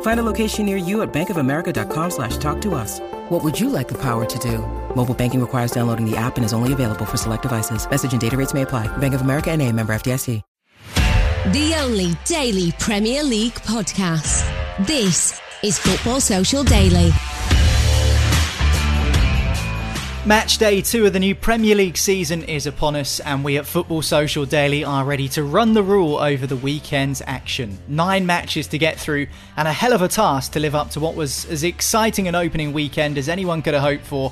Find a location near you at bankofamerica.com slash talk to us. What would you like the power to do? Mobile banking requires downloading the app and is only available for select devices. Message and data rates may apply. Bank of America and a member FDIC. The only daily Premier League podcast. This is Football Social Daily. Match day two of the new Premier League season is upon us, and we at Football Social Daily are ready to run the rule over the weekend's action. Nine matches to get through, and a hell of a task to live up to what was as exciting an opening weekend as anyone could have hoped for.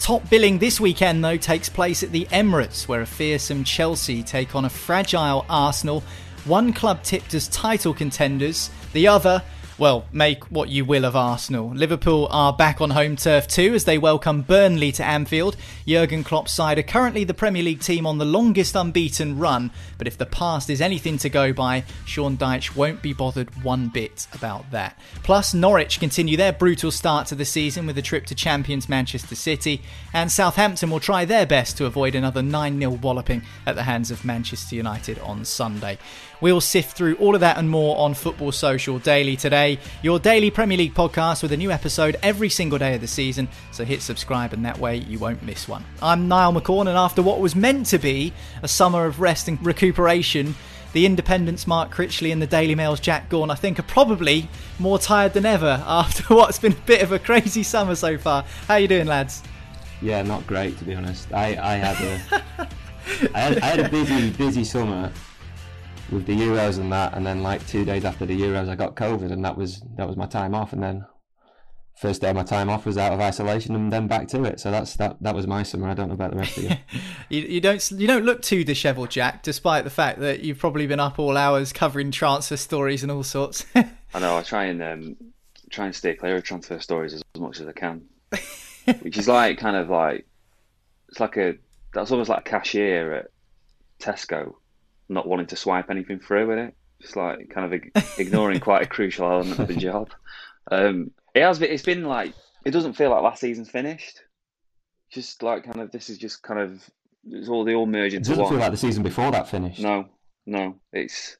Top billing this weekend, though, takes place at the Emirates, where a fearsome Chelsea take on a fragile Arsenal. One club tipped as title contenders, the other well, make what you will of Arsenal. Liverpool are back on home turf too as they welcome Burnley to Anfield. Jurgen Klopp's side are currently the Premier League team on the longest unbeaten run, but if the past is anything to go by, Sean Dyche won't be bothered one bit about that. Plus, Norwich continue their brutal start to the season with a trip to champions Manchester City, and Southampton will try their best to avoid another 9 0 walloping at the hands of Manchester United on Sunday. We'll sift through all of that and more on Football Social Daily today, your daily Premier League podcast with a new episode every single day of the season. So hit subscribe, and that way you won't miss one. I'm Niall McCorn, and after what was meant to be a summer of rest and recuperation, the Independent's Mark Critchley and the Daily Mail's Jack Gaughan, I think, are probably more tired than ever after what's been a bit of a crazy summer so far. How you doing, lads? Yeah, not great to be honest. I, I had a I had, I had a busy busy summer with the Euros and that, and then like two days after the Euros, I got COVID, and that was that was my time off, and then first day of my time off was out of isolation, and then back to it. So that's that. That was my summer. I don't know about the rest of you. you, you don't you don't look too dishevelled, Jack, despite the fact that you've probably been up all hours covering transfer stories and all sorts. I know. I try and um, try and stay clear of transfer stories as much as I can, which is like kind of like it's like a that's almost like a cashier at Tesco not wanting to swipe anything through with it. Just like kind of ignoring quite a crucial element of the job. Um, it has. Been, it's been like it doesn't feel like last season's finished. Just like kind of this is just kind of it's all they all merge into it doesn't one. feel like the season before that finished. No, no, it's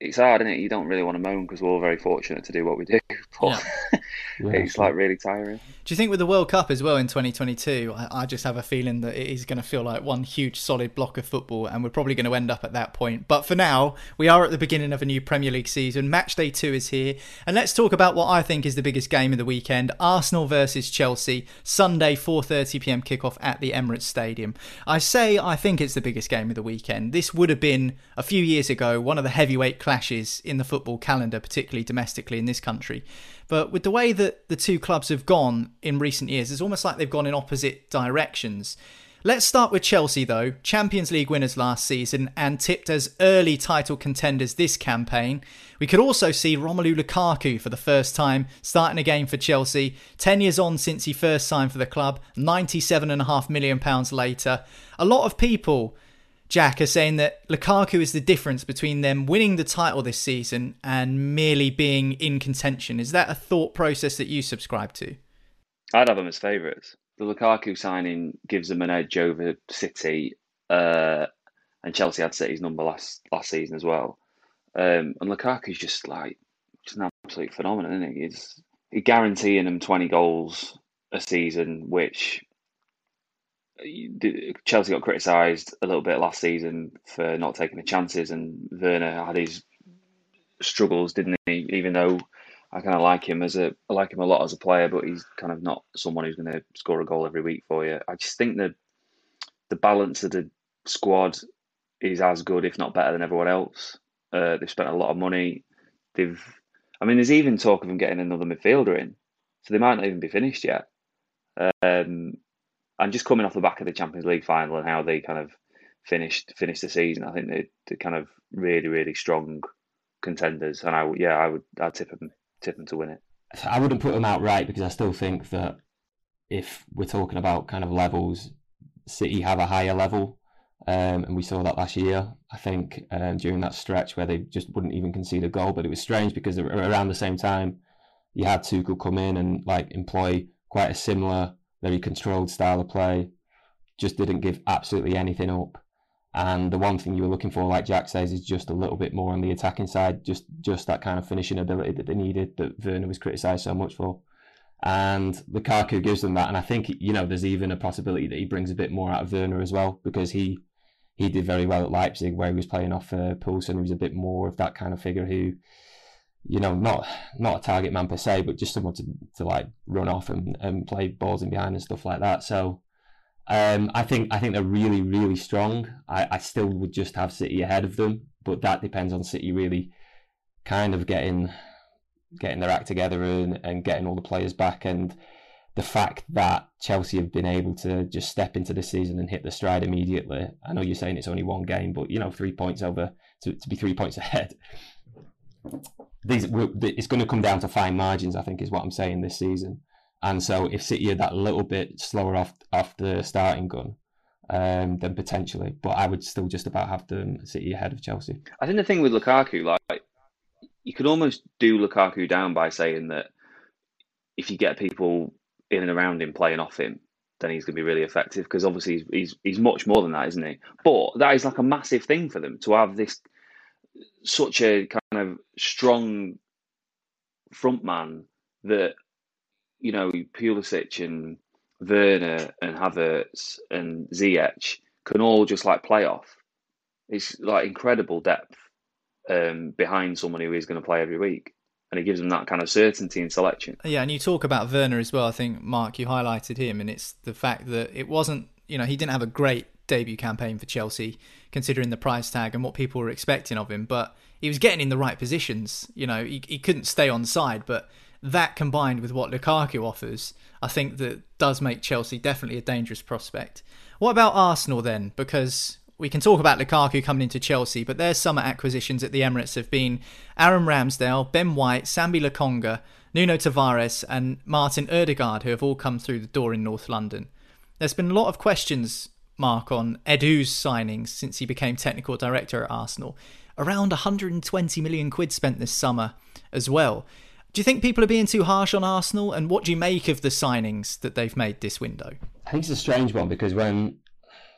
it's hard, isn't it? You don't really want to moan because we're all very fortunate to do what we do, but yeah. it's like really tiring. Do you think with the World Cup as well in 2022, I, I just have a feeling that it is going to feel like one huge solid block of football, and we're probably going to end up at that point. But for now, we are at the beginning of a new Premier League season. Match day two is here, and let's talk about what I think is the biggest game of the weekend: Arsenal versus Chelsea, Sunday 4:30 p.m. kickoff at the Emirates Stadium. I say I think it's the biggest game of the weekend. This would have been a few years ago one of the heavyweight clashes in the football calendar, particularly domestically in this country. But with the way that the two clubs have gone in recent years, it's almost like they've gone in opposite directions. Let's start with Chelsea, though. Champions League winners last season and tipped as early title contenders this campaign. We could also see Romelu Lukaku for the first time starting a game for Chelsea. 10 years on since he first signed for the club, £97.5 million later. A lot of people Jack are saying that Lukaku is the difference between them winning the title this season and merely being in contention. Is that a thought process that you subscribe to? I'd have them as favourites. The Lukaku signing gives them an edge over City, uh, and Chelsea had City's number last last season as well. Um, and Lukaku's just like just an absolute phenomenon, isn't he? He's, he's guaranteeing them twenty goals a season, which Chelsea got criticised a little bit last season for not taking the chances, and Werner had his struggles, didn't he? Even though I kind of like him as a I like him a lot as a player, but he's kind of not someone who's going to score a goal every week for you. I just think that the balance of the squad is as good, if not better, than everyone else. Uh, they've spent a lot of money. They've, I mean, there's even talk of them getting another midfielder in, so they might not even be finished yet. Um, and just coming off the back of the Champions League final and how they kind of finished finished the season, I think they they're kind of really really strong contenders. And I yeah, I would I'd tip them tip them to win it. I wouldn't put them out right because I still think that if we're talking about kind of levels, City have a higher level. Um, and we saw that last year. I think um, during that stretch where they just wouldn't even concede a goal, but it was strange because around the same time you had Tuchel come in and like employ quite a similar very controlled style of play, just didn't give absolutely anything up. And the one thing you were looking for, like Jack says, is just a little bit more on the attacking side, just just that kind of finishing ability that they needed that Werner was criticised so much for. And Lukaku gives them that, and I think you know there's even a possibility that he brings a bit more out of Werner as well because he he did very well at Leipzig where he was playing off uh, Poulsen, who was a bit more of that kind of figure who you know, not not a target man per se, but just someone to, to like run off and, and play balls in behind and stuff like that. So um, I think I think they're really really strong. I, I still would just have City ahead of them, but that depends on City really kind of getting getting their act together and, and getting all the players back and the fact that Chelsea have been able to just step into the season and hit the stride immediately. I know you're saying it's only one game, but you know, three points over to, to be three points ahead these it's going to come down to fine margins. I think is what I'm saying this season. And so if City are that little bit slower off off the starting gun, um, then potentially. But I would still just about have them City ahead of Chelsea. I think the thing with Lukaku, like you could almost do Lukaku down by saying that if you get people in and around him playing off him, then he's going to be really effective because obviously he's, he's he's much more than that, isn't he? But that is like a massive thing for them to have this such a kind of strong front man that you know Pulisic and Werner and Havertz and Ziyech can all just like play off. It's like incredible depth um, behind someone who is going to play every week, and it gives them that kind of certainty in selection. Yeah, and you talk about Werner as well. I think Mark, you highlighted him, and it's the fact that it wasn't you know he didn't have a great debut campaign for Chelsea, considering the price tag and what people were expecting of him. But he was getting in the right positions. You know, he, he couldn't stay on side, but that combined with what Lukaku offers, I think that does make Chelsea definitely a dangerous prospect. What about Arsenal then? Because we can talk about Lukaku coming into Chelsea, but their summer acquisitions at the Emirates have been Aaron Ramsdale, Ben White, Sambi Lokonga, Nuno Tavares, and Martin Odegaard, who have all come through the door in North London. There's been a lot of questions mark on Edu's signings since he became technical director at Arsenal. Around 120 million quid spent this summer as well. Do you think people are being too harsh on Arsenal? And what do you make of the signings that they've made this window? I think it's a strange one because when,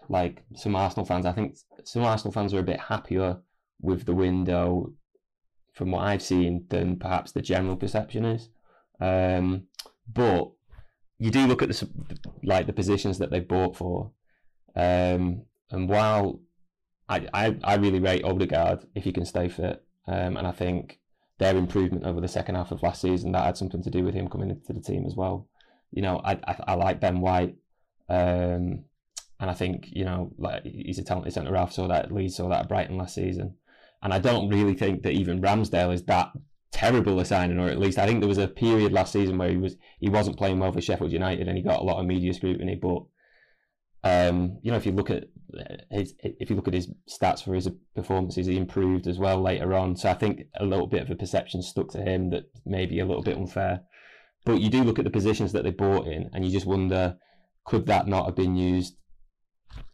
like, some Arsenal fans, I think some Arsenal fans are a bit happier with the window from what I've seen than perhaps the general perception is. Um, but you do look at the like the positions that they bought for, um, and while I, I, I really rate Odegaard if he can stay fit, um, and I think their improvement over the second half of last season that had something to do with him coming into the team as well. You know, I I, I like Ben White, um, and I think you know like he's a talented centre half. Saw that at Leeds, saw that at Brighton last season, and I don't really think that even Ramsdale is that terrible a signing, or at least I think there was a period last season where he was he wasn't playing well for Sheffield United, and he got a lot of media scrutiny, but um, you know, if you look at his, if you look at his stats for his performances, he improved as well later on. So I think a little bit of a perception stuck to him that maybe a little bit unfair. But you do look at the positions that they bought in, and you just wonder, could that not have been used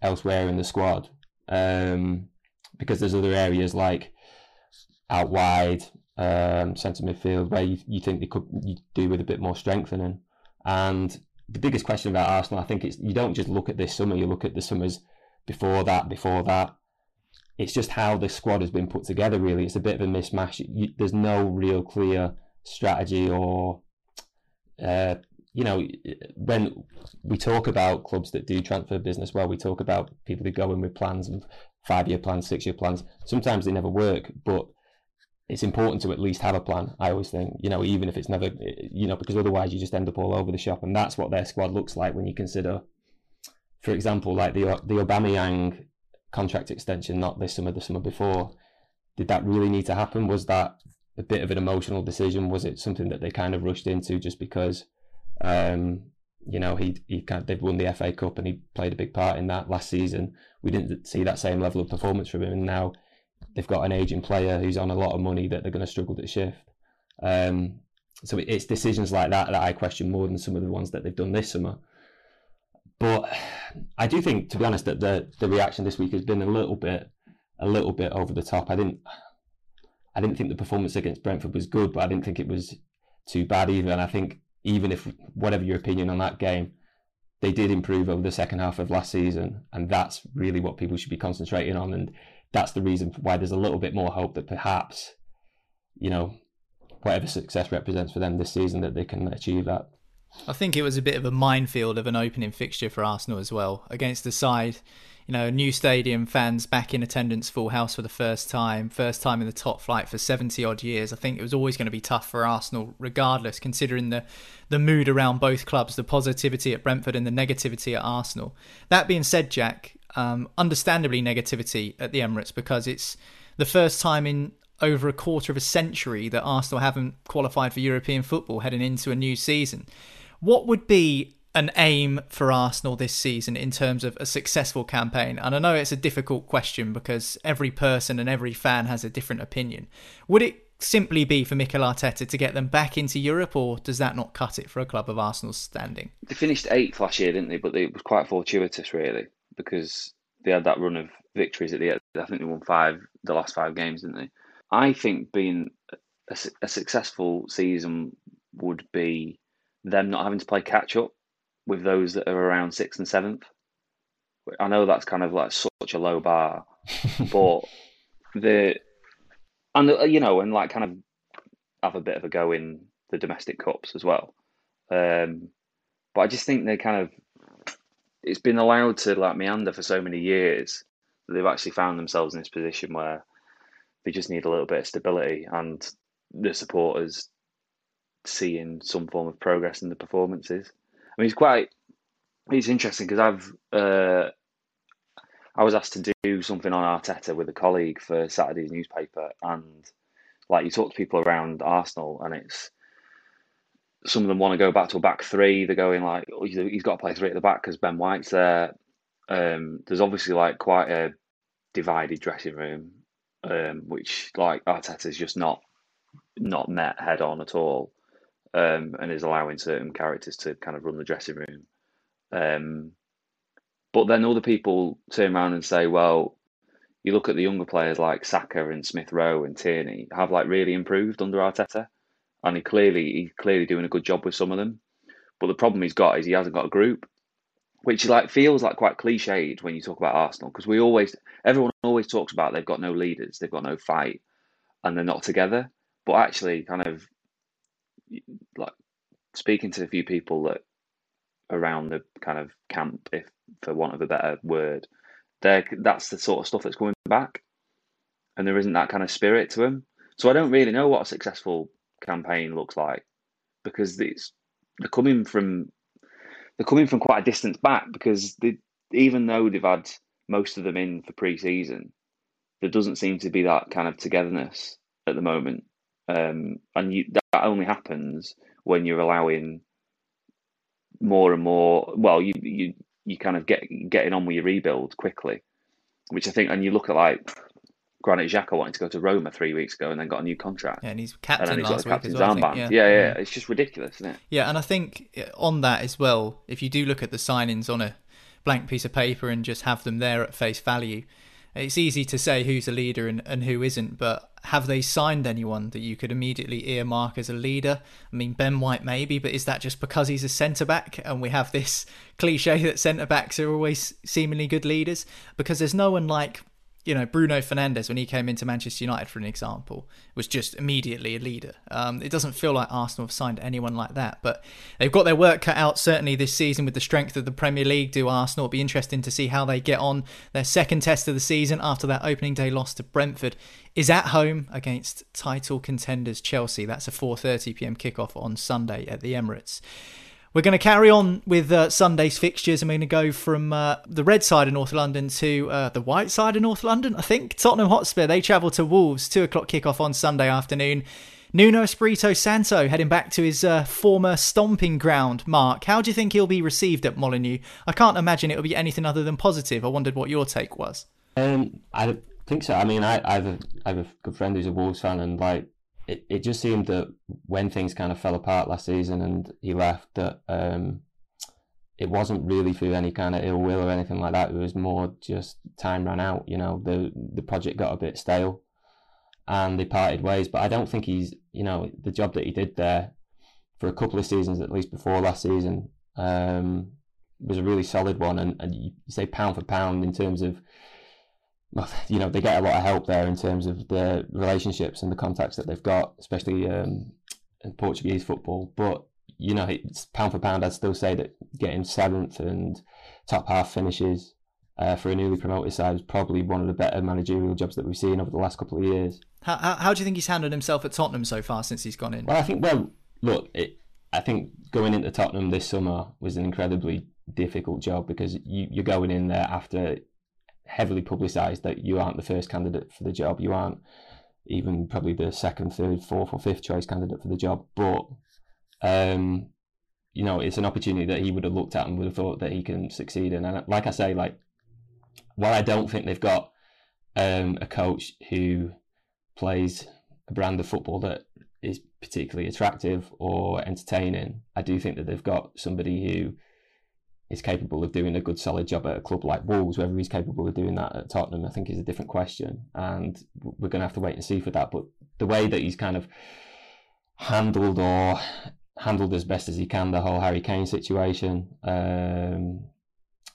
elsewhere in the squad? Um, because there's other areas like out wide, um, centre midfield, where you, you think they could do with a bit more strengthening. And the biggest question about Arsenal, I think, it's you don't just look at this summer. You look at the summers before that, before that, it's just how the squad has been put together. Really, it's a bit of a mismatch. You, there's no real clear strategy or, uh, you know, when we talk about clubs that do transfer business well, we talk about people who go in with plans and five year plans, six year plans. Sometimes they never work, but it's important to at least have a plan. I always think, you know, even if it's never, you know, because otherwise you just end up all over the shop, and that's what their squad looks like when you consider, for example, like the the Aubameyang contract extension, not this summer, the summer before. Did that really need to happen? Was that a bit of an emotional decision? Was it something that they kind of rushed into just because, um, you know, he he kind of, they've won the FA Cup and he played a big part in that last season. We didn't see that same level of performance from him, and now they've got an aging player who's on a lot of money that they're going to struggle to shift. Um, so it's decisions like that that I question more than some of the ones that they've done this summer. But I do think, to be honest, that the the reaction this week has been a little bit a little bit over the top. I didn't I didn't think the performance against Brentford was good, but I didn't think it was too bad either. And I think even if whatever your opinion on that game, they did improve over the second half of last season, and that's really what people should be concentrating on. And that's the reason why there's a little bit more hope that perhaps, you know, whatever success represents for them this season, that they can achieve that. I think it was a bit of a minefield of an opening fixture for Arsenal as well against the side. You know, new stadium, fans back in attendance, full house for the first time, first time in the top flight for 70 odd years. I think it was always going to be tough for Arsenal, regardless, considering the, the mood around both clubs, the positivity at Brentford and the negativity at Arsenal. That being said, Jack, um, understandably negativity at the Emirates because it's the first time in over a quarter of a century that Arsenal haven't qualified for European football heading into a new season. What would be an aim for Arsenal this season in terms of a successful campaign? And I know it's a difficult question because every person and every fan has a different opinion. Would it simply be for Mikel Arteta to get them back into Europe, or does that not cut it for a club of Arsenal's standing? They finished eighth last year, didn't they? But it was quite fortuitous, really because they had that run of victories at the end. I think they won five the last five games, didn't they? I think being a, a successful season would be them not having to play catch up with those that are around sixth and seventh. I know that's kind of like such a low bar, but the and you know and like kind of have a bit of a go in the domestic cups as well. Um, but I just think they kind of it's been allowed to like meander for so many years that they've actually found themselves in this position where they just need a little bit of stability and the supporters seeing some form of progress in the performances. I mean, it's quite it's interesting because I've uh, I was asked to do something on Arteta with a colleague for Saturday's newspaper, and like you talk to people around Arsenal, and it's some of them want to go back to a back three. They're going like oh, he's got to play three at the back because Ben White's there. Um, there's obviously like quite a divided dressing room, um, which like Arteta's just not not met head on at all, um, and is allowing certain characters to kind of run the dressing room. Um, but then other people turn around and say, well, you look at the younger players like Saka and Smith Rowe and Tierney have like really improved under Arteta and he clearly he's clearly doing a good job with some of them. But the problem he's got is he hasn't got a group, which like feels like quite cliched when you talk about Arsenal because we always everyone always talks about they've got no leaders, they've got no fight, and they're not together. But actually, kind of like speaking to a few people that around the kind of camp, if for want of a better word, they that's the sort of stuff that's coming back, and there isn't that kind of spirit to them. So I don't really know what a successful campaign looks like because it's they're coming from they're coming from quite a distance back because they, even though they've had most of them in for pre-season, there doesn't seem to be that kind of togetherness at the moment, um, and you, that only happens when you're allowing more and more. Well, you you you kind of get getting on with your rebuild quickly, which I think, and you look at like Granit Xhaka wanting to go to Roma three weeks ago and then got a new contract. Yeah, and he's captain and then he's last got the week captain's as well, armband. yeah. Yeah. yeah, yeah, It's just ridiculous, isn't it? Yeah, and I think on that as well, if you do look at the signings on a blank piece of paper and just have them there at face value, it's easy to say who's a leader and, and who isn't, but have they signed anyone that you could immediately earmark as a leader? I mean, Ben White maybe, but is that just because he's a centre back and we have this cliche that centre backs are always seemingly good leaders? Because there's no one like you know, Bruno Fernandes, when he came into Manchester United, for an example, was just immediately a leader. Um, it doesn't feel like Arsenal have signed anyone like that, but they've got their work cut out certainly this season with the strength of the Premier League. Do Arsenal? It'll be interesting to see how they get on. Their second test of the season after that opening day loss to Brentford is at home against title contenders Chelsea. That's a 4:30 p.m. kickoff on Sunday at the Emirates. We're going to carry on with uh, Sunday's fixtures. I'm going to go from uh, the red side of North London to uh, the white side of North London. I think Tottenham Hotspur they travel to Wolves. Two o'clock kickoff on Sunday afternoon. Nuno Espirito Santo heading back to his uh, former stomping ground. Mark, how do you think he'll be received at Molineux? I can't imagine it'll be anything other than positive. I wondered what your take was. Um, I think so. I mean, I, I, have a, I have a good friend who's a Wolves fan, and like it, it just seemed that when things kind of fell apart last season and he left, that um, it wasn't really through any kind of ill will or anything like that. It was more just time ran out. You know, the the project got a bit stale, and they parted ways. But I don't think he's, you know, the job that he did there for a couple of seasons at least before last season um, was a really solid one. And, and you say pound for pound in terms of well, you know, they get a lot of help there in terms of the relationships and the contacts that they've got, especially um, in Portuguese football. But you know, it's pound for pound. I'd still say that getting seventh and top half finishes uh, for a newly promoted side is probably one of the better managerial jobs that we've seen over the last couple of years. How, how, how do you think he's handled himself at Tottenham so far since he's gone in? Well, I think well, look, it, I think going into Tottenham this summer was an incredibly difficult job because you, you're going in there after heavily publicised that you aren't the first candidate for the job. You aren't even probably the second, third, fourth, or fifth choice candidate for the job. But um, you know, it's an opportunity that he would have looked at and would have thought that he can succeed in. And like I say, like while I don't think they've got um, a coach who plays a brand of football that is particularly attractive or entertaining, I do think that they've got somebody who is capable of doing a good solid job at a club like Wolves. Whether he's capable of doing that at Tottenham, I think is a different question, and we're going to have to wait and see for that. But the way that he's kind of handled or handled as best as he can the whole Harry Kane situation, um,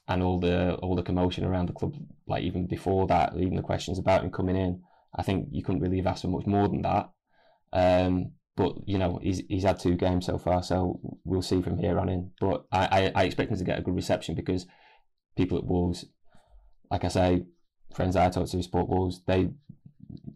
and all the all the commotion around the club, like even before that, even the questions about him coming in, I think you couldn't really have asked for much more than that. Um, but you know he's he's had two games so far, so we'll see from here on in. But I, I, I expect him to get a good reception because people at Wolves, like I say, friends I talk to who support Wolves, they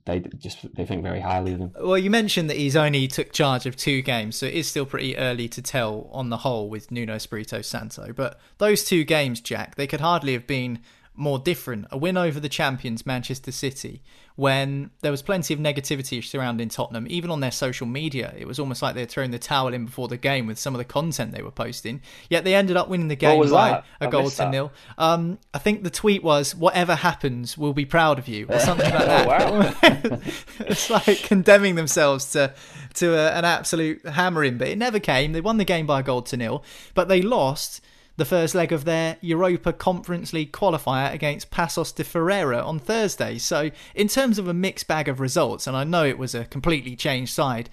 they just they think very highly of him. Well, you mentioned that he's only took charge of two games, so it is still pretty early to tell on the whole with Nuno Espirito Santo. But those two games, Jack, they could hardly have been more different. A win over the champions, Manchester City, when there was plenty of negativity surrounding Tottenham, even on their social media. It was almost like they were throwing the towel in before the game with some of the content they were posting. Yet they ended up winning the game by that? a I goal to nil. Um, I think the tweet was, "Whatever happens, we'll be proud of you," or something like that. Oh, wow. it's like condemning themselves to to a, an absolute hammering, but it never came. They won the game by a goal to nil, but they lost the first leg of their Europa Conference League qualifier against Paços de Ferreira on Thursday. So, in terms of a mixed bag of results, and I know it was a completely changed side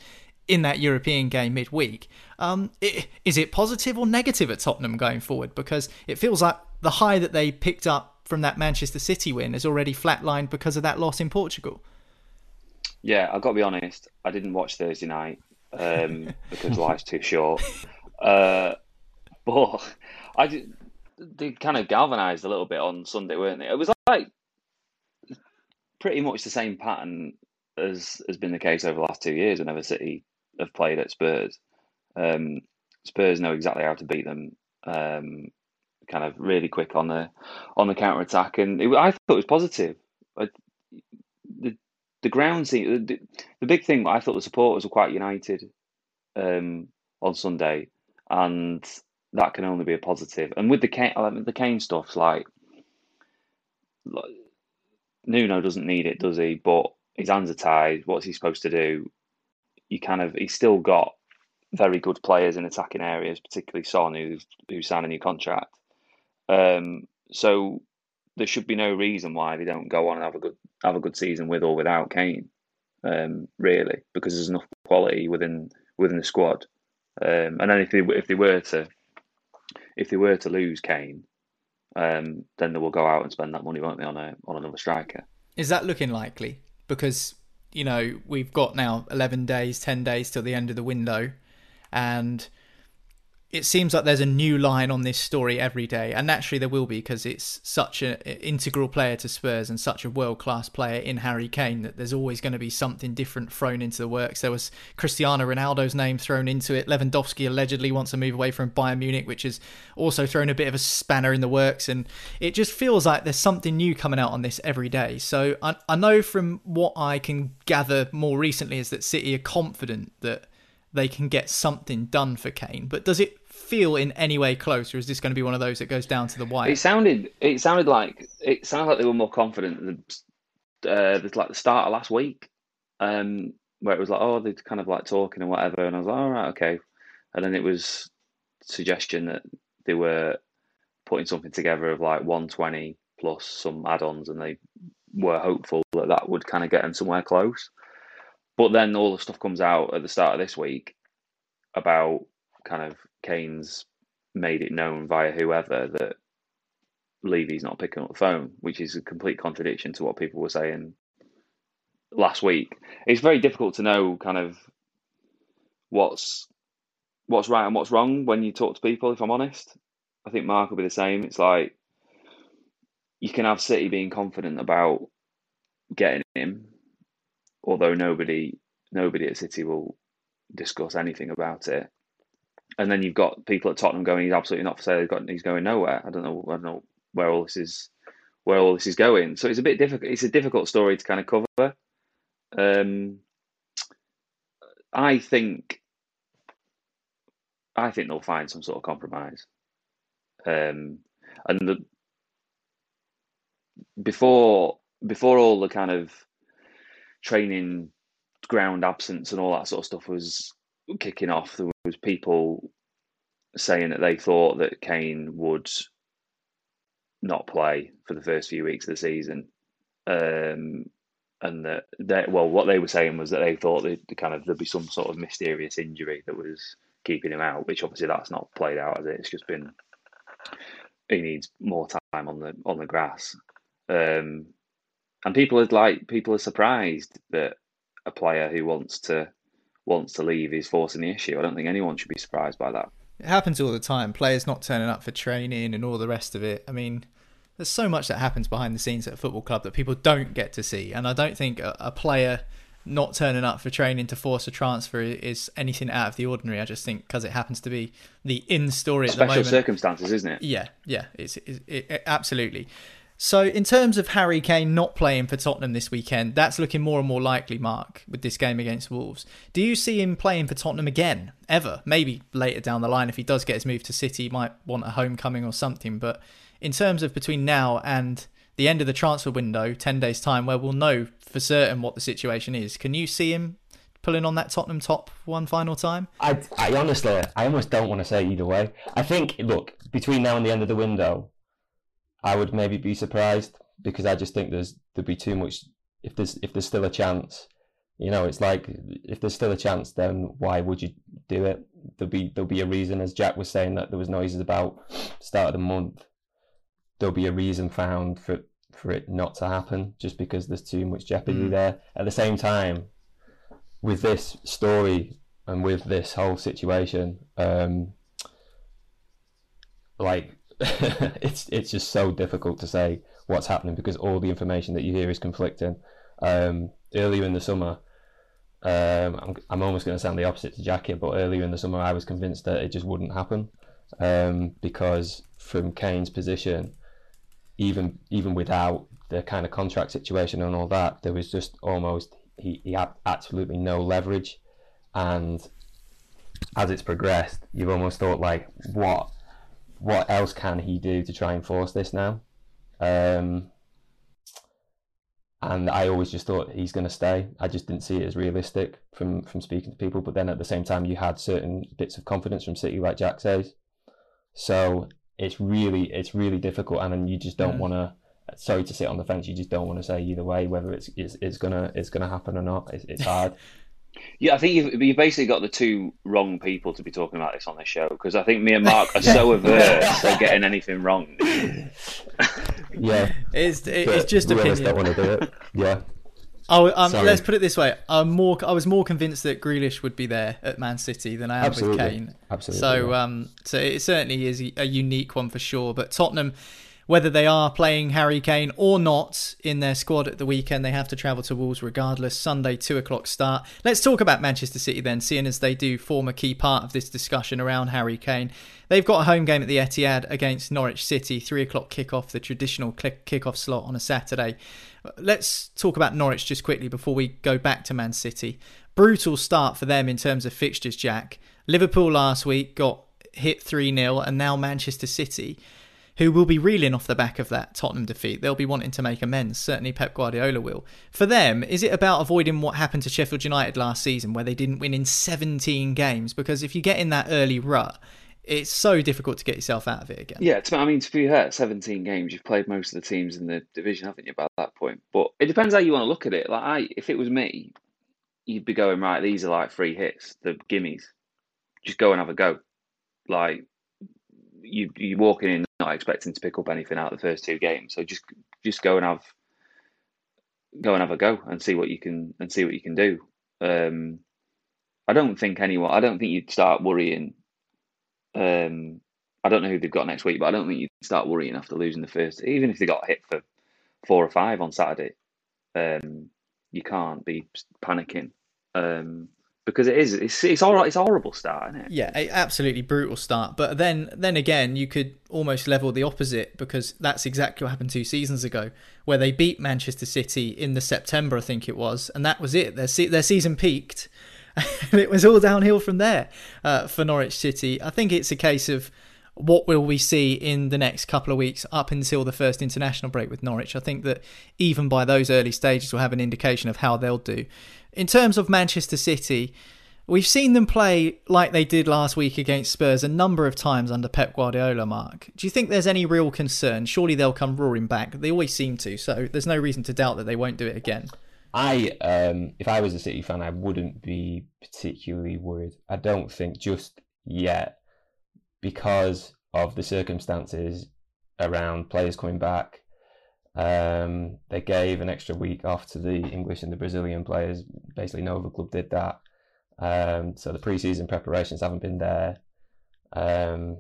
in that European game midweek, um, i- is it positive or negative at Tottenham going forward? Because it feels like the high that they picked up from that Manchester City win has already flatlined because of that loss in Portugal. Yeah, I've got to be honest. I didn't watch Thursday night um, because life's too short. Uh, but I did, they kind of galvanised a little bit on Sunday, weren't they? It was like pretty much the same pattern as has been the case over the last two years whenever City have played at Spurs. Um, Spurs know exactly how to beat them. Um, kind of really quick on the on the counter attack, and it, I thought it was positive. I, the the ground scene, the, the big thing. I thought the supporters were quite united um, on Sunday, and that can only be a positive. And with the Kane, the Kane stuff, like, Nuno doesn't need it, does he? But his hands are tied. What's he supposed to do? You kind of he's still got very good players in attacking areas, particularly Son, who's who's signed a new contract. Um, so there should be no reason why they don't go on and have a good have a good season with or without Kane. Um, really, because there's enough quality within within the squad. Um, and then if they if they were to if they were to lose Kane, um, then they will go out and spend that money, won't they, on a on another striker? Is that looking likely? Because you know we've got now eleven days, ten days till the end of the window, and it seems like there's a new line on this story every day, and naturally there will be because it's such an integral player to Spurs and such a world class player in Harry Kane that there's always going to be something different thrown into the works. There was Cristiano Ronaldo's name thrown into it. Lewandowski allegedly wants to move away from Bayern Munich, which is also thrown a bit of a spanner in the works, and it just feels like there's something new coming out on this every day. So I, I know from what I can gather more recently is that City are confident that they can get something done for Kane. But does it feel in any way close, or is this going to be one of those that goes down to the wire? It sounded it sounded like it sounded like they were more confident than uh, like the start of last week, um, where it was like, oh, they're kind of like talking and whatever, and I was like, all right, okay, and then it was suggestion that they were putting something together of like 120 plus some add-ons, and they were hopeful that that would kind of get them somewhere close. But then all the stuff comes out at the start of this week about kind of Kane's made it known via whoever that Levy's not picking up the phone, which is a complete contradiction to what people were saying last week. It's very difficult to know kind of what's what's right and what's wrong when you talk to people. If I'm honest, I think Mark will be the same. It's like you can have City being confident about getting him, although nobody nobody at City will discuss anything about it and then you've got people at Tottenham going, he's absolutely not for sale. He's got, he's going nowhere. I don't know. I don't know where all this is, where all this is going. So it's a bit difficult. It's a difficult story to kind of cover. Um, I think, I think they'll find some sort of compromise. Um, and the, before before all the kind of training ground absence and all that sort of stuff was kicking off, there was people saying that they thought that Kane would not play for the first few weeks of the season. Um, and that they, well, what they were saying was that they thought that kind of there'd be some sort of mysterious injury that was keeping him out, which obviously that's not played out as it. It's just been he needs more time on the on the grass. Um, and people are like people are surprised that a player who wants to wants to leave is forcing the issue. I don't think anyone should be surprised by that. It happens all the time. Players not turning up for training and all the rest of it. I mean, there's so much that happens behind the scenes at a football club that people don't get to see. And I don't think a, a player not turning up for training to force a transfer is anything out of the ordinary. I just think because it happens to be the in story at Special the moment. circumstances, isn't it? Yeah, yeah, it's, it's it, it, absolutely. So, in terms of Harry Kane not playing for Tottenham this weekend, that's looking more and more likely, Mark, with this game against Wolves. Do you see him playing for Tottenham again, ever? Maybe later down the line, if he does get his move to City, he might want a homecoming or something. But in terms of between now and the end of the transfer window, 10 days' time, where we'll know for certain what the situation is, can you see him pulling on that Tottenham top one final time? I, I honestly, I almost don't want to say either way. I think, look, between now and the end of the window, I would maybe be surprised because I just think there's there'd be too much. If there's if there's still a chance, you know, it's like if there's still a chance, then why would you do it? There'll be there'll be a reason, as Jack was saying that there was noises about start of the month. There'll be a reason found for for it not to happen, just because there's too much jeopardy mm. there. At the same time, with this story and with this whole situation, um, like it's it's just so difficult to say what's happening because all the information that you hear is conflicting. Um, earlier in the summer, um, I'm, I'm almost going to sound the opposite to Jackie, but earlier in the summer, I was convinced that it just wouldn't happen um, because from Kane's position, even even without the kind of contract situation and all that, there was just almost he, he had absolutely no leverage, and as it's progressed, you've almost thought like, what what else can he do to try and force this now? Um, and I always just thought he's going to stay. I just didn't see it as realistic from from speaking to people. But then at the same time, you had certain bits of confidence from City, like Jack says. So it's really it's really difficult, and then you just don't want to. Sorry to sit on the fence. You just don't want to say either way whether it's it's, it's gonna it's gonna happen or not. It's, it's hard. Yeah, I think you've, you've basically got the two wrong people to be talking about this on this show because I think me and Mark are so averse to getting anything wrong. yeah, it's it's just opinion. Don't want to do it. Yeah. Oh, um, let's put it this way: I'm more. I was more convinced that Grealish would be there at Man City than I am Absolutely. with Kane. Absolutely. So, um, so it certainly is a unique one for sure. But Tottenham, whether they are playing Harry Kane or not in their squad at the weekend, they have to travel to Wolves regardless. Sunday, two o'clock start. Let's talk about Manchester City then, seeing as they do form a key part of this discussion around Harry Kane. They've got a home game at the Etihad against Norwich City, three o'clock kickoff, the traditional kickoff slot on a Saturday. Let's talk about Norwich just quickly before we go back to Man City. Brutal start for them in terms of fixtures, Jack. Liverpool last week got hit 3 0, and now Manchester City, who will be reeling off the back of that Tottenham defeat. They'll be wanting to make amends. Certainly, Pep Guardiola will. For them, is it about avoiding what happened to Sheffield United last season, where they didn't win in 17 games? Because if you get in that early rut, it's so difficult to get yourself out of it again. Yeah, I mean, to be fair, 17 games, you've played most of the teams in the division, haven't you, by that point? But it depends how you want to look at it. Like, I, if it was me, you'd be going, right, these are like free hits, the gimmies. Just go and have a go. Like, you, you're walking in not expecting to pick up anything out of the first two games. So just just go and have go and have a go and see what you can and see what you can do. Um, I don't think anyone. I don't think you'd start worrying um, I don't know who they've got next week, but I don't think you'd start worrying after losing the first. Even if they got hit for four or five on Saturday, um, you can't be panicking um, because it is it's it's all it's a horrible start, isn't it? Yeah, absolutely brutal start. But then then again, you could almost level the opposite because that's exactly what happened two seasons ago, where they beat Manchester City in the September, I think it was, and that was it. Their se- their season peaked and it was all downhill from there uh, for Norwich City. I think it's a case of what will we see in the next couple of weeks up until the first international break with Norwich. I think that even by those early stages, we'll have an indication of how they'll do. In terms of Manchester City, we've seen them play like they did last week against Spurs a number of times under Pep Guardiola, Mark. Do you think there's any real concern? Surely they'll come roaring back. They always seem to, so there's no reason to doubt that they won't do it again. I, um, if I was a City fan, I wouldn't be particularly worried. I don't think just yet because of the circumstances around players coming back. Um, they gave an extra week off to the English and the Brazilian players. Basically, no other club did that. Um, so the pre-season preparations haven't been there. Um,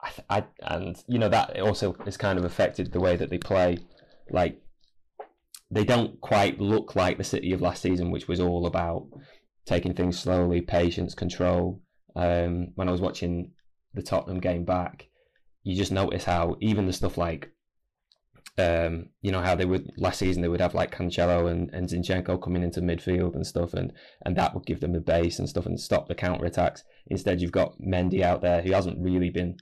I, I, and you know that also has kind of affected the way that they play. Like they don't quite look like the City of last season, which was all about taking things slowly, patience, control. Um, when I was watching the Tottenham game back, you just notice how even the stuff like, um, you know, how they would last season they would have like Cancelo and, and Zinchenko coming into midfield and stuff, and and that would give them a base and stuff and stop the counter attacks. Instead, you've got Mendy out there who hasn't really been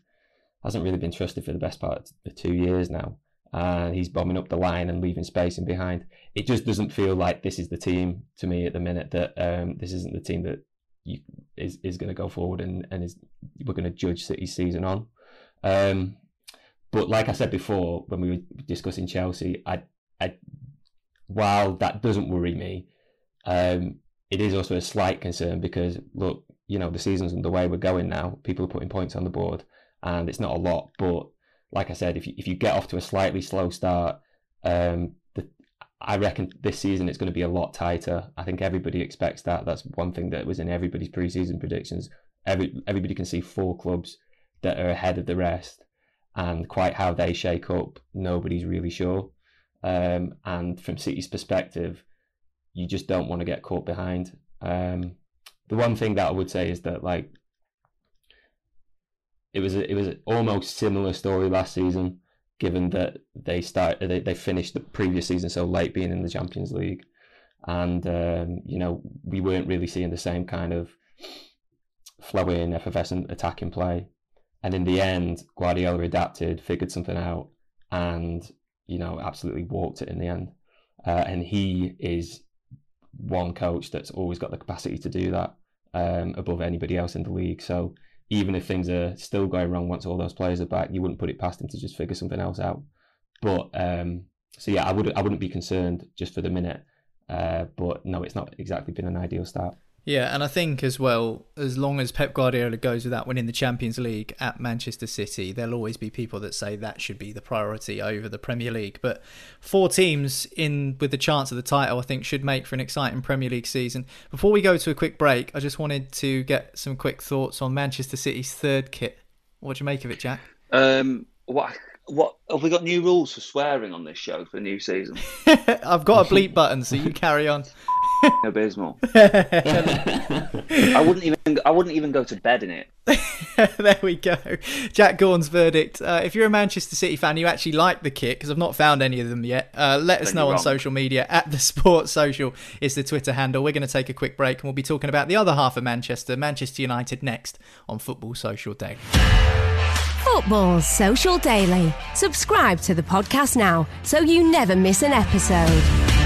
hasn't really been trusted for the best part of two years now and he's bombing up the line and leaving space in behind. It just doesn't feel like this is the team to me at the minute. That um, this isn't the team that you, is is going to go forward and and is we're going to judge City's season on. Um, but like I said before, when we were discussing Chelsea, I, I while that doesn't worry me, um, it is also a slight concern because look, you know, the season's underway. We're going now. People are putting points on the board, and it's not a lot, but like I said, if you, if you get off to a slightly slow start, um, the, I reckon this season it's going to be a lot tighter. I think everybody expects that. That's one thing that was in everybody's preseason predictions. Every, everybody can see four clubs that are ahead of the rest, and quite how they shake up, nobody's really sure. Um, and from City's perspective, you just don't want to get caught behind. Um, the one thing that I would say is that like it was a, it was almost similar story last season, given that they start they, they finished the previous season so late, being in the Champions League, and um, you know we weren't really seeing the same kind of flowing, effervescent attacking play. And in the end, Guardiola adapted, figured something out, and you know absolutely walked it in the end. Uh, and he is one coach that's always got the capacity to do that um, above anybody else in the league. So even if things are still going wrong once all those players are back, you wouldn't put it past him to just figure something else out. But um, so yeah, I would I wouldn't be concerned just for the minute. Uh, but no, it's not exactly been an ideal start. Yeah, and I think as well, as long as Pep Guardiola goes without winning the Champions League at Manchester City, there'll always be people that say that should be the priority over the Premier League. But four teams in with the chance of the title, I think, should make for an exciting Premier League season. Before we go to a quick break, I just wanted to get some quick thoughts on Manchester City's third kit. What do you make of it, Jack? Um, what what have we got new rules for swearing on this show for the new season? I've got a bleep button, so you carry on. Abysmal. I wouldn't even I wouldn't even go to bed in it. there we go. Jack Gaughan's verdict. Uh, if you're a Manchester City fan, you actually like the kit because I've not found any of them yet. Uh, let us Then know on wrong. social media at the Sports Social is the Twitter handle. We're going to take a quick break and we'll be talking about the other half of Manchester, Manchester United, next on Football Social Day. Football's Social Daily. Subscribe to the podcast now so you never miss an episode.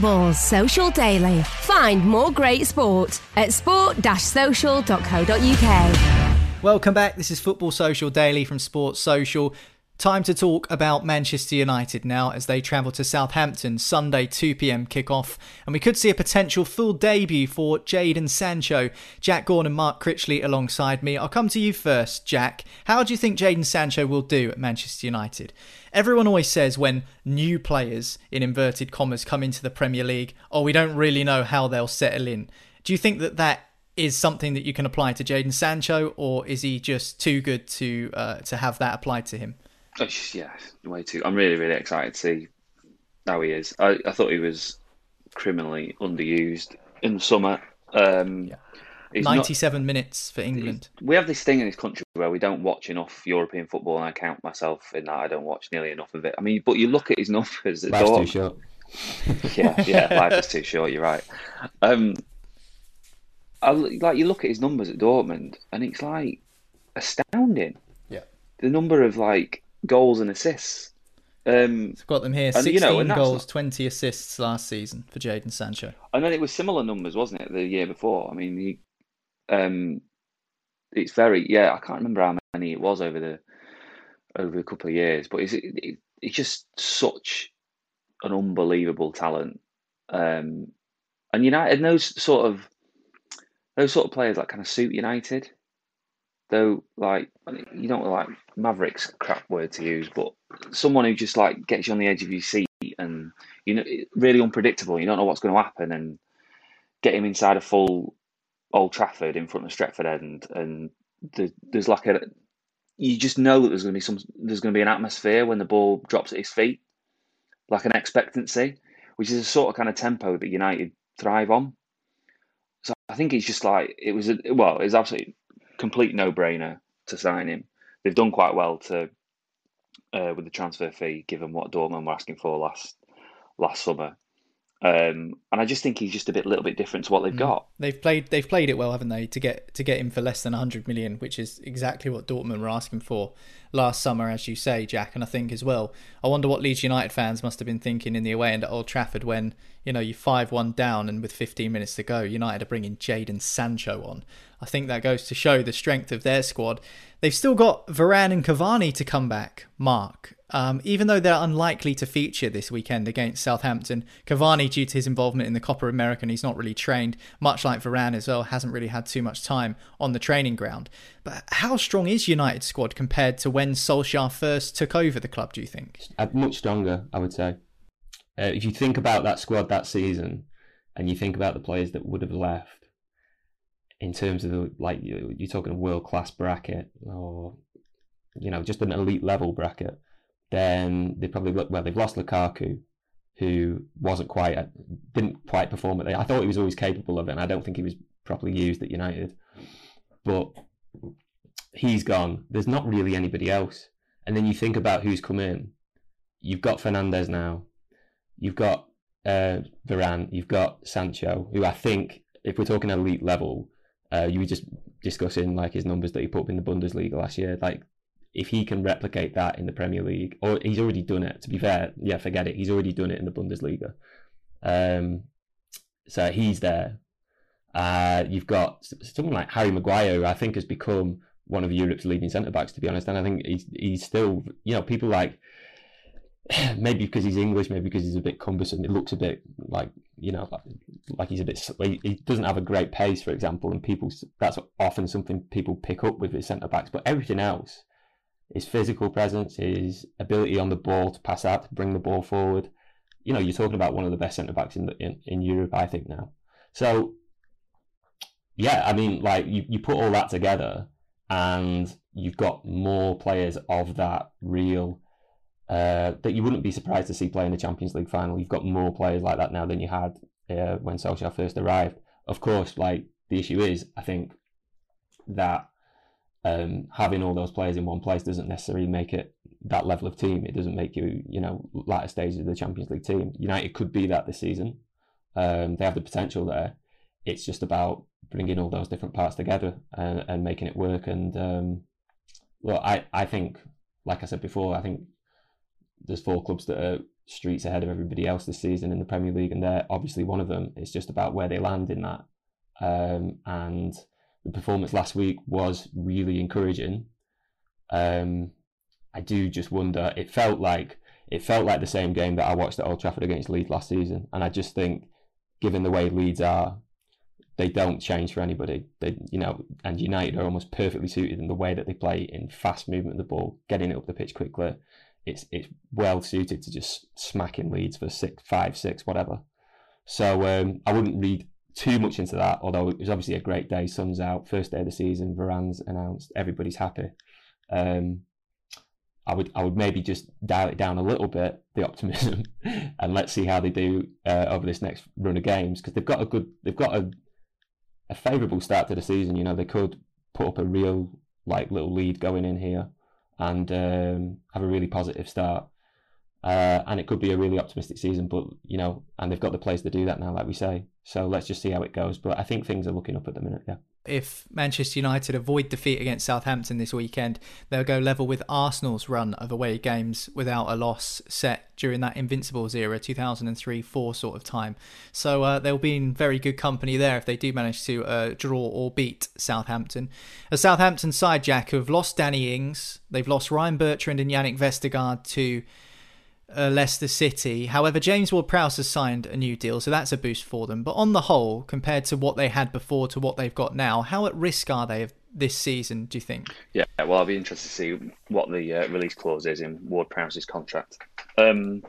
Football's Social Daily. Find more great sport at sport-social.co.uk. Welcome back. This is Football Social Daily from Sports Social. Time to talk about Manchester United now as they travel to Southampton Sunday 2 pm kickoff, and we could see a potential full debut for Jadon Sancho. Jack Gaughan and Mark Critchley alongside me. I'll come to you first, Jack. How do you think Jadon Sancho will do at Manchester United? Everyone always says when new players, in inverted commas, come into the Premier League, oh, we don't really know how they'll settle in. Do you think that that is something that you can apply to Jadon Sancho, or is he just too good to uh, to have that applied to him? Oh, yeah, way too. I'm really really excited to see how he is. I, I thought he was criminally underused in the summer. Um, he's not- 97 minutes for England. we have this thing in this country where we don't watch enough European football, and I count myself in that. I don't watch nearly enough of it. I mean, but you look at his numbers at Life's too Dortmund. short. yeah, yeah, life is too short. You're right. Um, I, like you look at his numbers at Dortmund, and it's like astounding. Yeah. The number of like goals and assists. Um, I've got them here And, 16 you know, and goals, not- 20 assists last season for Jadon Sancho. and then it was similar numbers, wasn't it, the year before? I mean, he, um, it's very yeah. I can't remember how many it was over the over a couple of years, but it's it, it's just such an unbelievable talent. Um, and United, and those sort of those sort of players like kind of suit United. Though, like you don't like Mavericks crap word to use, but someone who just like gets you on the edge of your seat and you know really unpredictable. You don't know what's going to happen, and get him inside a full Old Trafford in front of Stretford End, and the, there's like a you just know that there's going to be some there's going to be an atmosphere when the ball drops at his feet, like an expectancy, which is a sort of kind of tempo that United thrive on. So I think it's just like it was a well, it's absolutely complete no brainer to sign him. They've done quite well to uh, with the transfer fee, given what Dortmund were asking for last last summer. Um, and I just think he's just a bit, little bit different to what they've got. They've played they've played it well, haven't they, to get to get him for less than 100 million, which is exactly what Dortmund were asking for last summer, as you say, Jack. And I think as well, I wonder what Leeds United fans must have been thinking in the away end at Old Trafford when you know you five one down and with 15 minutes to go, United are bringing Jadon Sancho on. I think that goes to show the strength of their squad. They've still got Varane and Cavani to come back, Mark. Um, even though they're unlikely to feature this weekend against Southampton, Cavani, due to his involvement in the Copa America, he's not really trained, much like Varane as well, hasn't really had too much time on the training ground. But how strong is United's squad compared to when Solskjaer first took over the club, do you think? Uh, much stronger, I would say. Uh, if you think about that squad that season, and you think about the players that would have left, in terms of the, like you- you're talking a world class bracket or you know just an elite level bracket, then they probably look well. They've lost Lukaku, who wasn't quite didn't quite perform at the. I thought he was always capable of it, and I don't think he was properly used at United. But he's gone. There's not really anybody else. And then you think about who's come in. You've got Fernandes now. You've got uh, Varane. You've got Sancho, who I think, if we're talking elite level, uh, you were just discussing like his numbers that he put up in the Bundesliga last year. Like, if he can replicate that in the Premier League, or he's already done it. To be fair, yeah, forget it. He's already done it in the Bundesliga. Um, so he's there. Uh, you've got someone like Harry Maguire, who I think has become one of Europe's leading centre backs, to be honest. And I think he's he's still, you know, people like maybe because he's English, maybe because he's a bit cumbersome. It looks a bit like you know, like, like he's a bit. He doesn't have a great pace, for example, and people that's often something people pick up with his centre backs. But everything else, his physical presence, his ability on the ball to pass out, to bring the ball forward. You know, you're talking about one of the best centre backs in, the, in in Europe, I think now. So, yeah, I mean, like you, you put all that together, and you've got more players of that real uh, that you wouldn't be surprised to see play in the Champions League final. You've got more players like that now than you had uh, when Solskjaer first arrived. Of course, like the issue is, I think that um, having all those players in one place doesn't necessarily make it that level of team. It doesn't make you, you know, latter stages of the Champions League team. United could be that this season. Um, they have the potential there. It's just about bringing all those different parts together and, and making it work. And um, well, I, I think, like I said before, I think there's four clubs that are streets ahead of everybody else this season in the Premier League, and they're obviously one of them. It's just about where they land in that. Um, and the performance last week was really encouraging. Um, I do just wonder. It felt like it felt like the same game that I watched at Old Trafford against Leeds last season, and I just think, given the way Leeds are, they don't change for anybody. They, you know, and United are almost perfectly suited in the way that they play in fast movement of the ball, getting it up the pitch quickly it's it's well suited to just smacking Leeds for six, five, six, whatever. So um, I wouldn't read too much into that. Although it was obviously a great day. Sun's out, first day of the season. Varane's announced. Everybody's happy. Um, I would I would maybe just dial it down a little bit, the optimism, and let's see how they do uh, over this next run of games because they've got a good they've got a a favourable start to the season. You know they could put up a real like little lead going in here and um, have a really positive start. Uh, and it could be a really optimistic season, but you know, and they've got the players to do that now, like we say. So let's just see how it goes. But I think things are looking up at the minute. Yeah if Manchester United avoid defeat against Southampton this weekend, they'll go level with Arsenal's run of away games without a loss set during that Invincibles era, 2003 4 sort of time. So uh, they'll be in very good company there if they do manage to uh, draw or beat Southampton. A Southampton side, Jack, who have lost Danny Ings, they've lost Ryan Bertrand and Jannik Vestergaard to uh, Leicester City. However, James Ward Prowse has signed a new deal, so that's a boost for them. But on the whole, compared to what they had before to what they've got now, how at risk are they of this season, do you think? Yeah, well, I'll be interested to see what the uh, release clause is in Ward Prowse's contract. Um,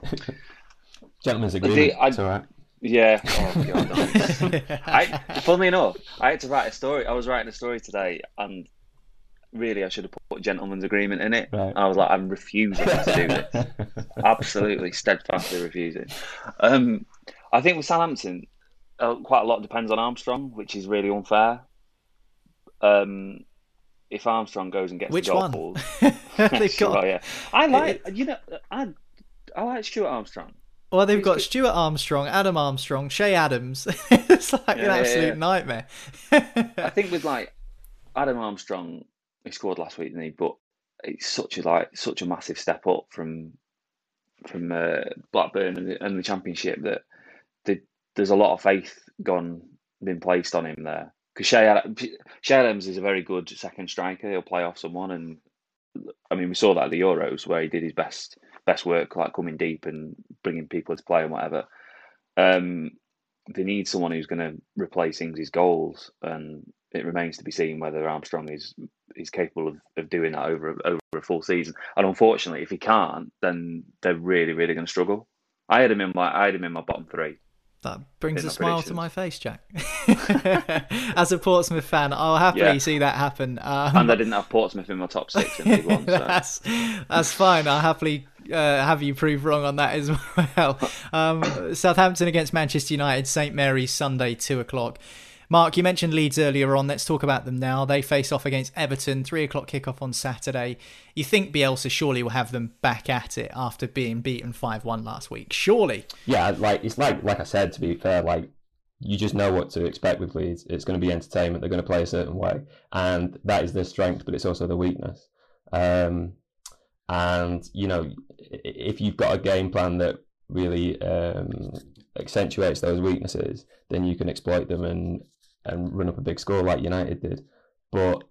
Gentlemen's agreement. The, I, it's all right. Yeah. Oh, God, I, funnily enough, I had to write a story. I was writing a story today, and really I should have put gentleman's agreement in it. Right. I was like, I'm refusing to do this. Absolutely, steadfastly refusing. Um, I think with Southampton, uh, quite a lot depends on Armstrong, which is really unfair. Um, if Armstrong goes and gets which the one? Balls, they've got. Well, yeah, I like you know I I like Stuart Armstrong. Well, they've got Stuart Armstrong, Adam Armstrong, Che Adams. it's like yeah, an absolute yeah, yeah. nightmare. I think with like Adam Armstrong, he scored last week, didn't he? But it's such a like such a massive step up from from uh, Blackburn and the, and the Championship that the, there's a lot of faith gone been placed on him there. Because Che Adams is a very good second striker. He'll play off someone, and I mean we saw that at the Euros where he did his best best work, like coming deep and bringing people to play and whatever. Um, they need someone who's going to replace Ings' goals, and it remains to be seen whether Armstrong is is capable of, of doing that over over a full season. And unfortunately, if he can't, then they're really really going to struggle. I had him in my I had him in my bottom three. That brings a smile to my face, Jack. As a Portsmouth fan, I'll happily yeah. see that happen. Um, and I didn't have Portsmouth in my top six in League One. So. that's that's fine. I'll happily uh, have you prove wrong on that as well. Um, Southampton against Manchester United, St Mary's Sunday, two o'clock. Mark, you mentioned Leeds earlier on. Let's talk about them now. They face off against Everton, three o'clock kickoff on Saturday. You think Bielsa surely will have them back at it after being beaten five one last week? Surely. Yeah, like it's like like I said. To be fair, like you just know what to expect with Leeds. It's going to be entertainment. They're going to play a certain way, and that is their strength, but it's also their weakness. Um, and you know, if you've got a game plan that really um, accentuates those weaknesses, then you can exploit them and and run up a big score like United did. But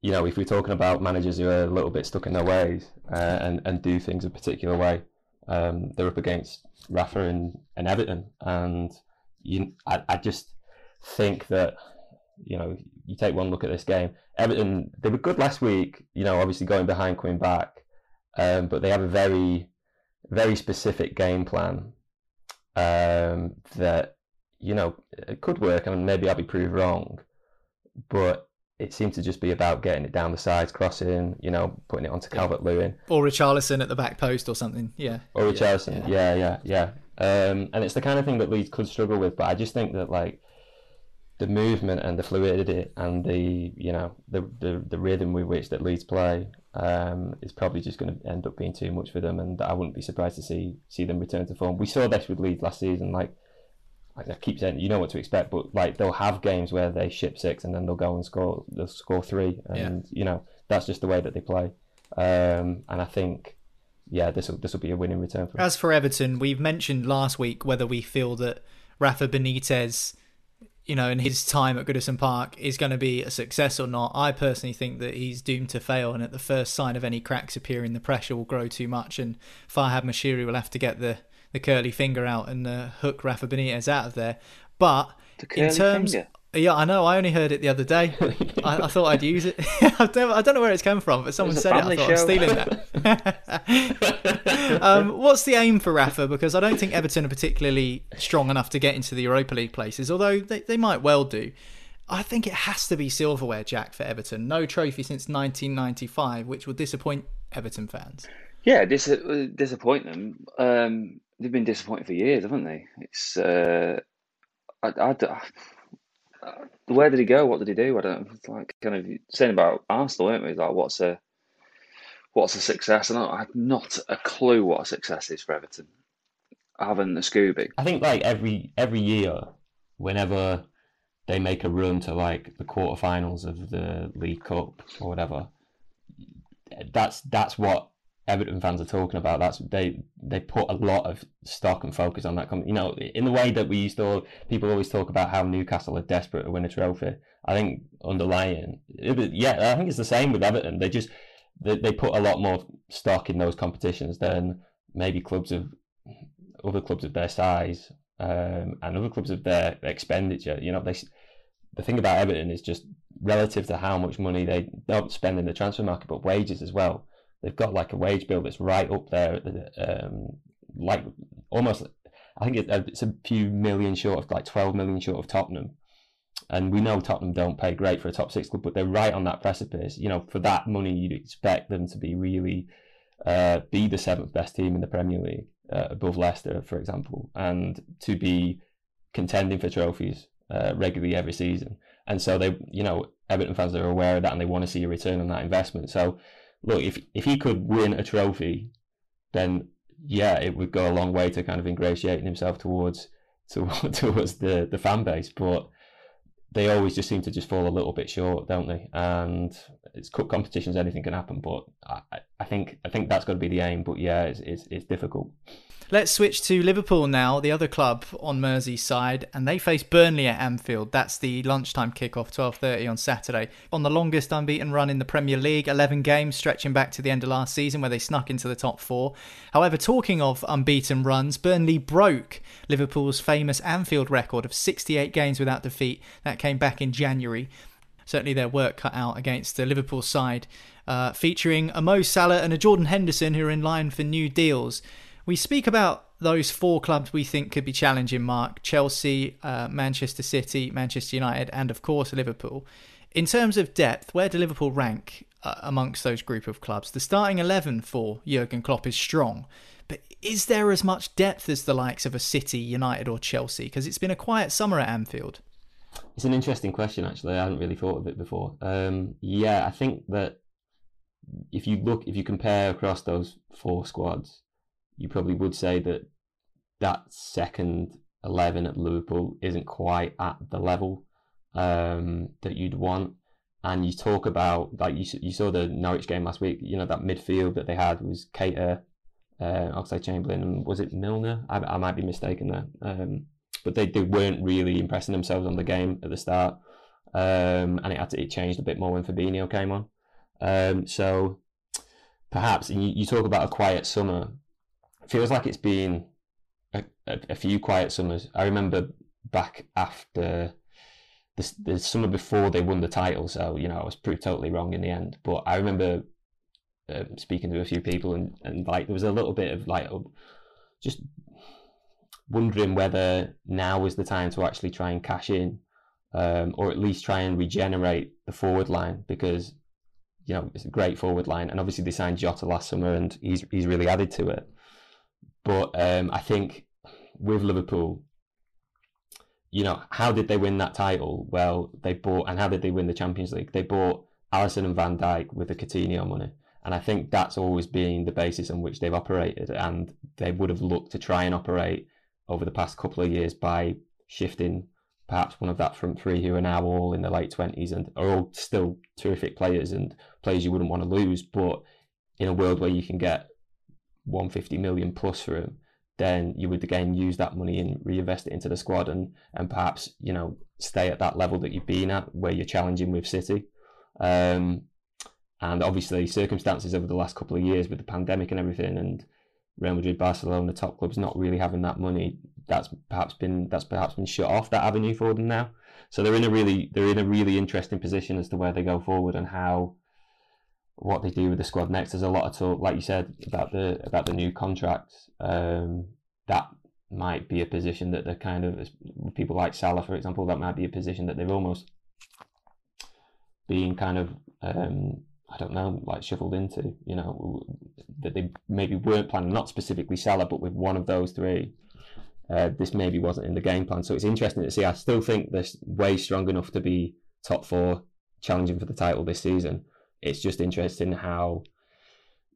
you know, if we're talking about managers who are a little bit stuck in their ways uh, and and do things a particular way, um, they're up against Rafa and, and Everton, and you, I, I just think that you know you take one look at this game. Everton they were good last week, you know, obviously going behind, coming back, um, but they have a very very specific game plan um, that you know it could work, and maybe I'll be proved wrong, but it seemed to just be about getting it down the sides, crossing, you know, putting it onto Calvert Lewin. Or Richarlison at the back post or something. Yeah. Or Richarlison. Yeah, yeah, yeah. yeah. Um, and it's the kind of thing that Leeds could struggle with, but I just think that like the movement and the fluidity and the you know the the, the rhythm with which that Leeds play um, is probably just going to end up being too much for them, and I wouldn't be surprised to see see them return to form. We saw this with Leeds last season, like I keep saying you know what to expect, but like they'll have games where they ship six and then they'll go and score they'll score three, and yeah. you know that's just the way that they play. Um, and I think yeah, this will this will be a winning return for. As for Everton, we've mentioned last week whether we feel that Rafa Benitez, you know, in his time at Goodison Park is going to be a success or not. I personally think that he's doomed to fail, and at the first sign of any cracks appearing, the pressure will grow too much, and Farhad Moshiri will have to get the the curly finger out and uh, hook Rafa Benitez out of there. But in terms, finger. yeah, I know. I only heard it the other day. I, I, thought I'd use it. I, don't, I don't know where it's come from, but someone said it. I thought show. I'm stealing that. um, what's the aim for Rafa? Because I don't think Everton are particularly strong enough to get into the Europa League places, although they, they might well do. I think it has to be silverware, Jack, for Everton. No trophy since 1995, which will disappoint Everton fans. Yeah, dis- disappoint them. Um, they've been disappointed for years, haven't they? It's uh, I, I, I, where did he go? What did he do? I don't it's like kind of saying about Arsenal, weren't we? Like, what's a what's a success? And I have not a clue what a success is for Everton. I haven't the Scooby. I think like every every year, whenever they make a run to like the quarterfinals of the League Cup or whatever, that's that's what Everton fans are talking about. That's they they put a lot of stock and focus on that. You know, in the way that we used to, people always talk about how Newcastle are desperate to win a trophy. I think underlying, yeah, I think it's the same with Everton. They just they, they put a lot more stock in those competitions than maybe clubs of other clubs of their size um, and other clubs of their expenditure. You know, they the thing about Everton is just relative to how much money they don't spend in the transfer market, but wages as well they've got like a wage bill that's right up there, um, like almost. I think uh, it's a few million short of like 12 million short of Tottenham. And we know Tottenham don't pay great for a top six club, but they're right on that precipice. You know, for that money, you'd expect them to be really uh, be the seventh best team in the Premier League uh, above Leicester, for example, and to be contending for trophies uh, regularly every season. And so they, you know, Everton fans are aware of that and they want to see a return on that investment. So look, if if he could win a trophy, then yeah, it would go a long way to kind of ingratiating himself towards to, towards the the fan base. But they always just seem to just fall a little bit short, don't they? And it's cup competitions, anything can happen. But I, I think I think that's got to be the aim. But yeah, it's it's, it's difficult. Let's switch to Liverpool now, the other club on Merseyside, and they face Burnley at Anfield. That's the lunchtime kickoff, 12:30 on Saturday. On the longest unbeaten run in the Premier League, 11 games stretching back to the end of last season where they snuck into the top 4. However, talking of unbeaten runs, Burnley broke Liverpool's famous Anfield record of 68 games without defeat. That came back in January certainly their work cut out against the Liverpool side, uh, featuring a Mo Salah and a Jordan Henderson who are in line for new deals. We speak about those four clubs we think could be challenging Mark Chelsea, uh, Manchester City, Manchester United, and of course Liverpool. In terms of depth, where do Liverpool rank uh, amongst those group of clubs? The starting 11 for Jurgen Klopp is strong, but is there as much depth as the likes of a City, United, or Chelsea? Because it's been a quiet summer at Anfield. It's an interesting question, actually. I hadn't really thought of it before. Um, yeah, I think that if you look, if you compare across those four squads, you probably would say that that second 11 at Liverpool isn't quite at the level um, that you'd want. And you talk about, like you, you saw the Norwich game last week, you know, that midfield that they had was Keita, uh, Oxlade Chamberlain, and was it Milner? I, I might be mistaken there. Um, but they, they weren't really impressing themselves on the game at the start. um, and it had to, it changed a bit more when Fabinho came on. Um, so perhaps you, you talk about a quiet summer. Feels like it's been a, a, a few quiet summers. I remember back after the, the summer before they won the title. So you know I was proved totally wrong in the end. But I remember um, speaking to a few people and, and like there was a little bit of like just wondering whether now is the time to actually try and cash in um, or at least try and regenerate the forward line because you know it's a great forward line and obviously they signed Jota last summer and he's he's really added to it but um, I think with Liverpool you know how did they win that title? Well they bought and how did they win the Champions League? They bought Alisson and Van Dijk with the Coutinho money. And I think that's always been the basis on which they've operated. And they would have looked to try and operate over the past couple of years by shifting perhaps one of that front three who are now all in the late 20s and are all still terrific players and players you wouldn't want to lose. But in a world where you can get 150 million plus for him, then you would again use that money and reinvest it into the squad and, and perhaps, you know, stay at that level that you've been at where you're challenging with City. Um, and obviously circumstances over the last couple of years with the pandemic and everything and Real Madrid, Barcelona, top clubs not really having that money. That's perhaps been that's perhaps been shut off that avenue for them now. So they're in a really they're in a really interesting position as to where they go forward and how what they do with the squad next. There's a lot of talk, like you said, about the about the new contracts. Um, that might be a position that they're kind of people like Salah, for example. That might be a position that they've almost been kind of um, I don't know, like shuffled into, you know, that they maybe weren't planning, not specifically Salah, but with one of those three. Uh, this maybe wasn't in the game plan. So it's interesting to see. I still think they're way strong enough to be top four, challenging for the title this season. It's just interesting how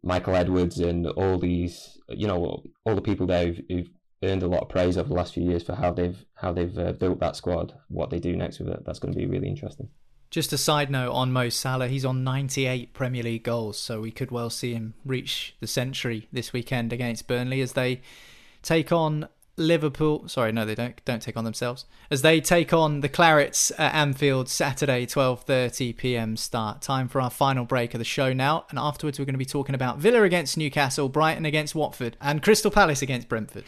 Michael Edwards and all these, you know, all the people there who've, who've earned a lot of praise over the last few years for how they've how they've uh, built that squad, what they do next with it. That's going to be really interesting. Just a side note on Mo Salah, he's on 98 Premier League goals, so we could well see him reach the century this weekend against Burnley as they take on Liverpool. Sorry, no, they don't don't take on themselves as they take on the Clarets at Anfield Saturday, 12:30 p.m. start. Time for our final break of the show now, and afterwards we're going to be talking about Villa against Newcastle, Brighton against Watford, and Crystal Palace against Brentford.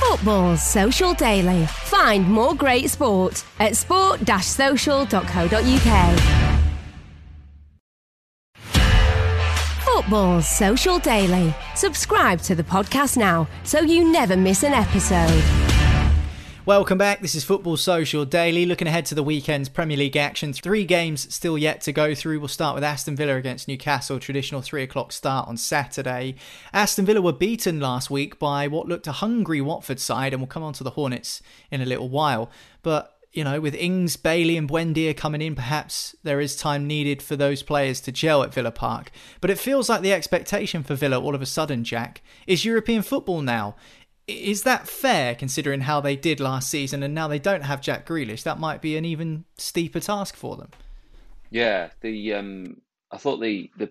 Football's Social Daily. Find more great sport at sport-social.co.uk. Football's Social Daily. Subscribe to the podcast now so you never miss an episode. Welcome back. This is Football Social Daily. Looking ahead to the weekend's Premier League action. Three games still yet to go through. We'll start with Aston Villa against Newcastle. Traditional three o'clock start on Saturday. Aston Villa were beaten last week by what looked a hungry Watford side, and we'll come on to the Hornets in a little while. But you know, with Ings, Bailey, and Buendia coming in, perhaps there is time needed for those players to gel at Villa Park. But it feels like the expectation for Villa all of a sudden, Jack, is European football now. Is that fair considering how they did last season and now they don't have Jack Grealish? That might be an even steeper task for them. Yeah, the um, I thought the the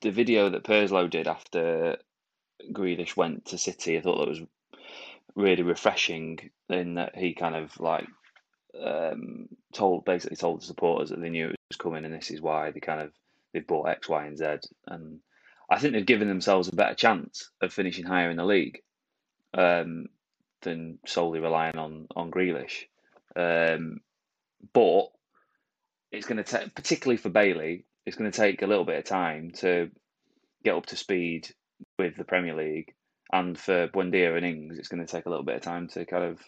the video that Purslow did after Grealish went to City, I thought that was really refreshing in that he kind of like um, told basically told the supporters that they knew it was coming and this is why they kind of they've bought X, Y, and Z, and I think they've given themselves a better chance of finishing higher in the league um, than solely relying on on Grealish. Um, but it's going to take, particularly for Bailey, it's going to take a little bit of time to get up to speed with the Premier League, and for Buendia and Ings, it's going to take a little bit of time to kind of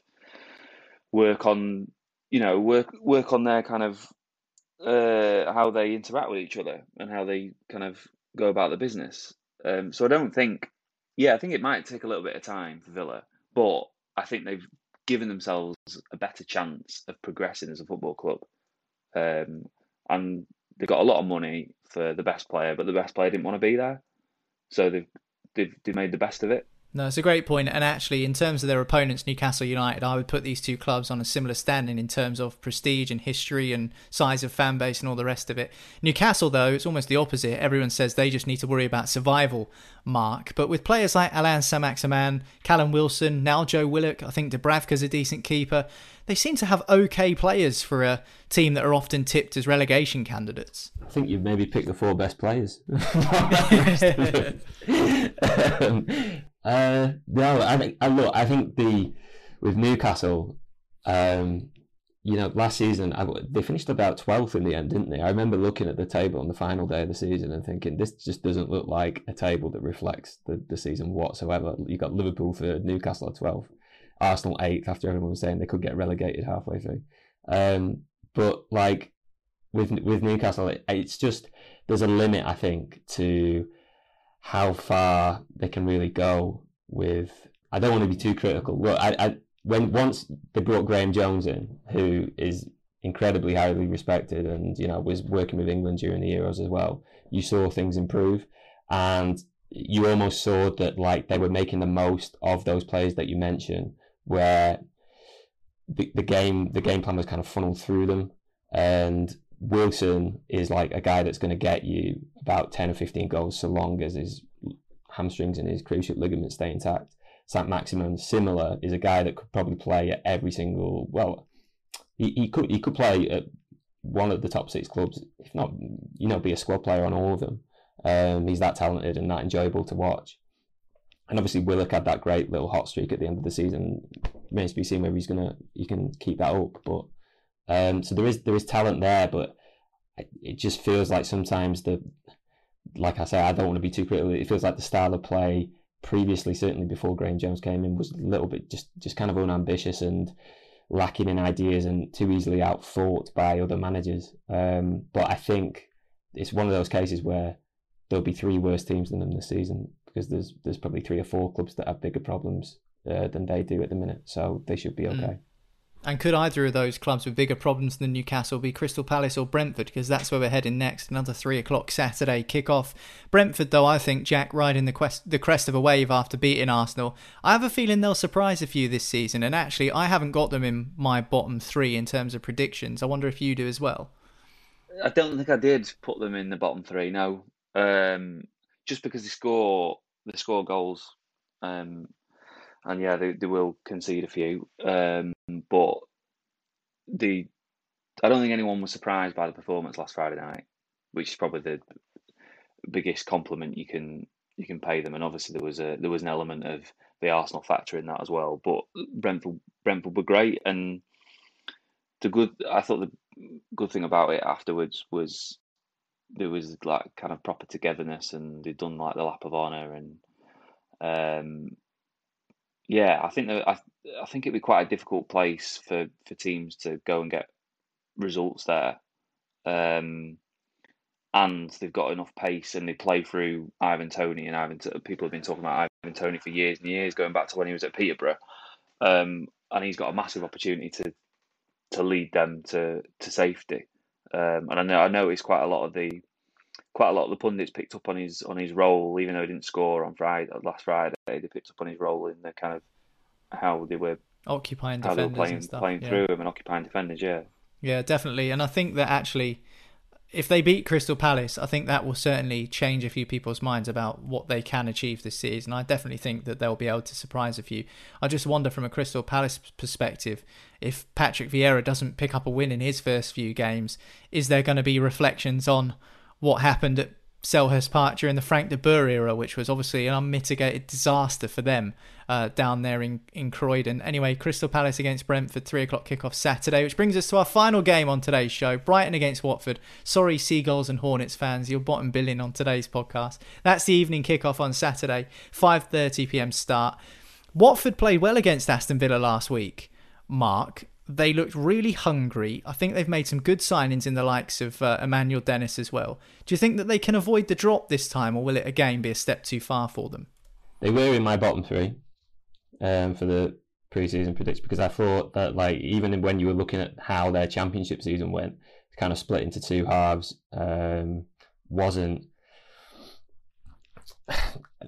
work on, you know, work work on their kind of uh, how they interact with each other and how they kind of go about the business. Um, so I don't think yeah, I think it might take a little bit of time for Villa, but I think they've given themselves a better chance of progressing as a football club. Um, and they've got a lot of money for the best player, but the best player didn't want to be there, so they've they've, they've made the best of it. No, it's a great point. And actually, in terms of their opponents, Newcastle United, I would put these two clubs on a similar standing in terms of prestige and history and size of fan base and all the rest of it. Newcastle, though, it's almost the opposite. Everyone says they just need to worry about survival, Mark. But with players like Allan Saint-Maximin, Callum Wilson, now Joe Willock, I think Dubravka's a decent keeper they seem to have okay players for a team that are often tipped as relegation candidates. I think you've maybe picked the four best players. um, uh, no, I think. I look, I think the with Newcastle, um, you know, last season I, they finished about twelfth in the end, didn't they? I remember looking at the table on the final day of the season and thinking this just doesn't look like a table that reflects the, the season whatsoever. You got Liverpool third, Newcastle twelfth, Arsenal eighth after everyone was saying they could get relegated halfway through. Um, but like with with Newcastle, it, it's just there's a limit I think to how far they can really go with. I don't want to be too critical. Look, I, I when once they brought Graeme Jones in, who is incredibly highly respected and you know was working with England during the Euros as well, you saw things improve, and you almost saw that like they were making the most of those players that you mentioned, where the, the game the game plan was kind of funneled through them, and Wilson is like a guy that's going to get you about ten or fifteen goals so long as his hamstrings and his cruciate ligaments stay intact. Saint-Maximin, similar, is a guy that could probably play at every single. Well, he, he could he could play at one of the top six clubs, if not, you know, be a squad player on all of them. Um, he's that talented and that enjoyable to watch. And obviously, Willock had that great little hot streak at the end of the season. Remains to be seen whether he's gonna he can keep that up. But um, so there is there is talent there, but it just feels like sometimes the like I say, I don't want to be too critical. It feels like the style of play previously, certainly before Graeme Jones came in, was a little bit just just kind of unambitious and lacking in ideas and too easily outthought by other managers. Um, but I think it's one of those cases where there'll be three worse teams than them this season because there's there's probably three or four clubs that have bigger problems uh, than they do at the minute, so they should be hmm. okay. Mm. And could either of those clubs with bigger problems than Newcastle be Crystal Palace or Brentford? Because that's where we're heading next. Another three o'clock Saturday kickoff. Brentford, though, I think Jack riding the, quest, the crest of a wave after beating Arsenal. I have a feeling they'll surprise a few this season. And actually, I haven't got them in my bottom three in terms of predictions. I wonder if you do as well. I don't think I did put them in the bottom three. No, um, just because they score they score goals. Um, and yeah, they, they will concede a few. Um, but the I don't think anyone was surprised by the performance last Friday night, which is probably the biggest compliment you can you can pay them. And obviously there was a there was an element of the Arsenal factor in that as well. But Brentford Brentford were great, and the good I thought the good thing about it afterwards was there was like kind of proper togetherness, and they'd done like the lap of honor and. Um, yeah, I think that I I think it'd be quite a difficult place for for teams to go and get results there. Um, and they've got enough pace and they play through Ivan Toney and Ivan. People have been talking about Ivan Toney for years and years, going back to when he was at Peterborough, um, and he's got a massive opportunity to to lead them to to safety. Um, and I know I noticed quite a lot of the quite a lot of the pundits picked up on his on his role, even though he didn't score on Friday last Friday. They picked up on his role in the kind of how they were occupying how defenders they were playing, and stuff. playing yeah. through him and occupying defenders. Yeah, yeah, definitely. And I think that actually, if they beat Crystal Palace, I think that will certainly change a few people's minds about what they can achieve this season. I definitely think that they'll be able to surprise a few. I just wonder from a Crystal Palace perspective, if Patrick Vieira doesn't pick up a win in his first few games, is there going to be reflections on what happened at Selhurst Park during the Frank de Boer era, which was obviously an unmitigated disaster for them uh, down there in, in Croydon. Anyway, Crystal Palace against Brentford, 3 o'clock kickoff Saturday, which brings us to our final game on today's show Brighton against Watford. Sorry, Seagulls and Hornets fans, you're bottom billing on today's podcast. That's the evening kickoff on Saturday, 5.30pm start. Watford played well against Aston Villa last week, Mark, they looked really hungry. I think they've made some good signings in the likes of uh, Emmanuel Dennis as well. Do you think that they can avoid the drop this time, or will it again be a step too far for them? They were in my bottom three um, for the preseason predicts because I thought that like even when you were looking at how their championship season went, kind of split into two halves. Um, wasn't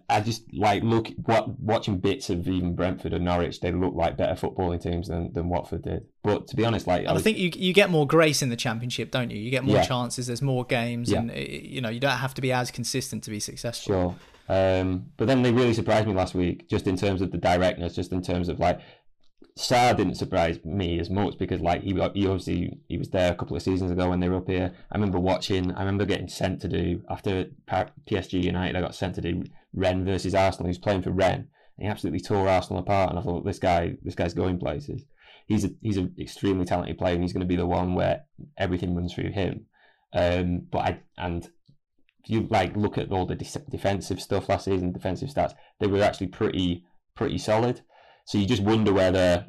I just like look what watching bits of even Brentford and Norwich. They look like better footballing teams than, than Watford did. But to be honest, like I, was, I think you you get more grace in the Championship, don't you? You get more yeah. chances. There's more games, yeah. and you know you don't have to be as consistent to be successful. Sure. Um, but then they really surprised me last week, just in terms of the directness, just in terms of like Sarr didn't surprise me as much because like he, he obviously he was there a couple of seasons ago when they were up here. I remember watching. I remember getting sent to do after PSG United. I got sent to do Rennes versus Arsenal. He was playing for Rennes. He absolutely tore Arsenal apart, and I thought this guy this guy's going places. He's a he's an extremely talented player, and he's going to be the one where everything runs through him. Um, but I and you like look at all the de- defensive stuff last season, defensive stats, they were actually pretty pretty solid. So you just wonder whether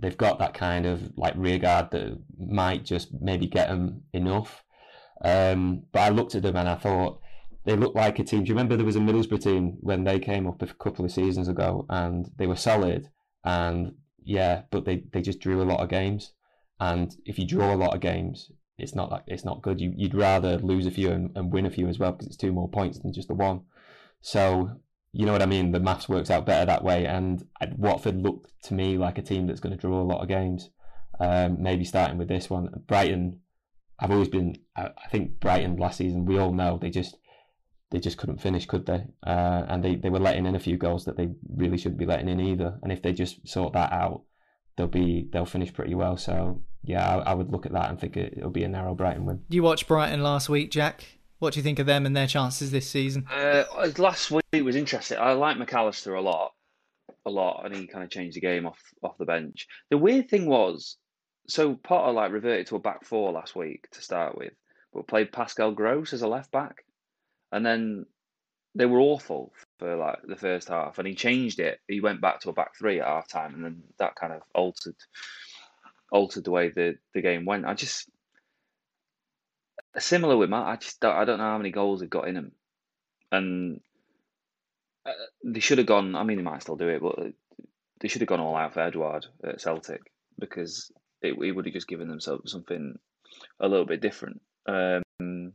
they've got that kind of like rear guard that might just maybe get them enough. Um, but I looked at them and I thought they looked like a team. Do you remember there was a Middlesbrough team when they came up a couple of seasons ago and they were solid and yeah, but they, they just drew a lot of games. And if you draw a lot of games, it's not like it's not good. You, would rather lose a few and, and win a few as well because it's two more points than just the one. So you know what I mean? The maths works out better that way. And Watford looked to me like a team that's going to draw a lot of games. Um, maybe starting with this one. Brighton, I've always been. I, think Brighton last season. We all know they just they just couldn't finish, could they? Uh, and they, they were letting in a few goals that they really shouldn't be letting in either. And if they just sort that out, they'll be they'll finish pretty well. So yeah, I, I would look at that and think it, will be a narrow Brighton win. You watched Brighton last week, Jack. What do you think of them and their chances this season? Uh, last week was interesting. I like Mac Allister a lot, a lot, and he kind of changed the game off off the bench. The weird thing was, so Potter like reverted to a back four last week to start with, but played Pascal Gross as a left back, and then they were awful for like the first half, and he changed it. He went back to a back three at half time, and then that kind of altered altered the way the the game went. I just similar with Matt. I just don't, I don't know how many goals they've got in them, and uh, they should have gone. I mean, they might still do it, but they should have gone all out for Edouard at Celtic because it, it would have just given themselves something a little bit different. Um,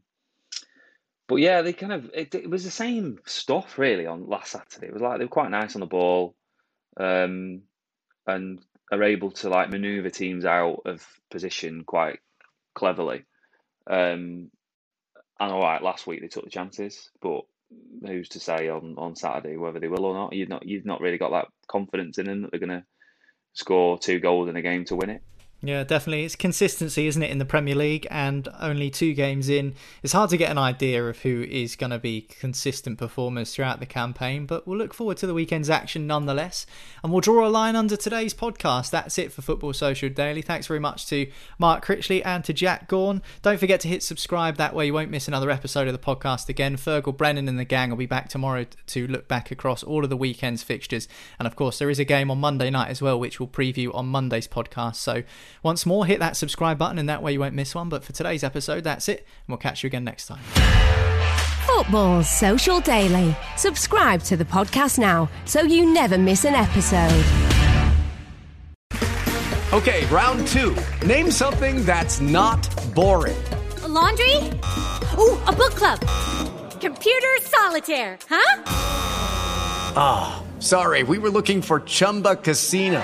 but yeah, they kind of it, it, was the same stuff really on last Saturday. It was like they were quite nice on the ball, um, and are able to like maneuver teams out of position quite cleverly. Um, and all right, last week they took the chances, but who's to say on, on Saturday whether they will or not? You've not you've not really got that confidence in them that they're going to score two goals in a game to win it. Yeah, definitely. It's consistency, isn't it, in the Premier League? And only two games in, it's hard to get an idea of who is going to be consistent performers throughout the campaign. But we'll look forward to the weekend's action nonetheless. And we'll draw a line under today's podcast. That's it for Football Social Daily. Thanks very much to Mark Critchley and to Jack Gaughan. Don't forget to hit subscribe. That way you won't miss another episode of the podcast again. Fergal Brennan and the gang will be back tomorrow to look back across all of the weekend's fixtures. And of course, there is a game on Monday night as well, which we'll preview on Monday's podcast. So once more, hit that subscribe button, and that way you won't miss one. But for today's episode, that's it, and we'll catch you again next time. Football's Social Daily. Subscribe to the podcast now so you never miss an episode. Okay, round two. Name something that's not boring. A laundry? Ooh, a book club. Computer solitaire, huh? Ah, oh, sorry, we were looking for Chumba Casino.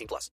18 plus.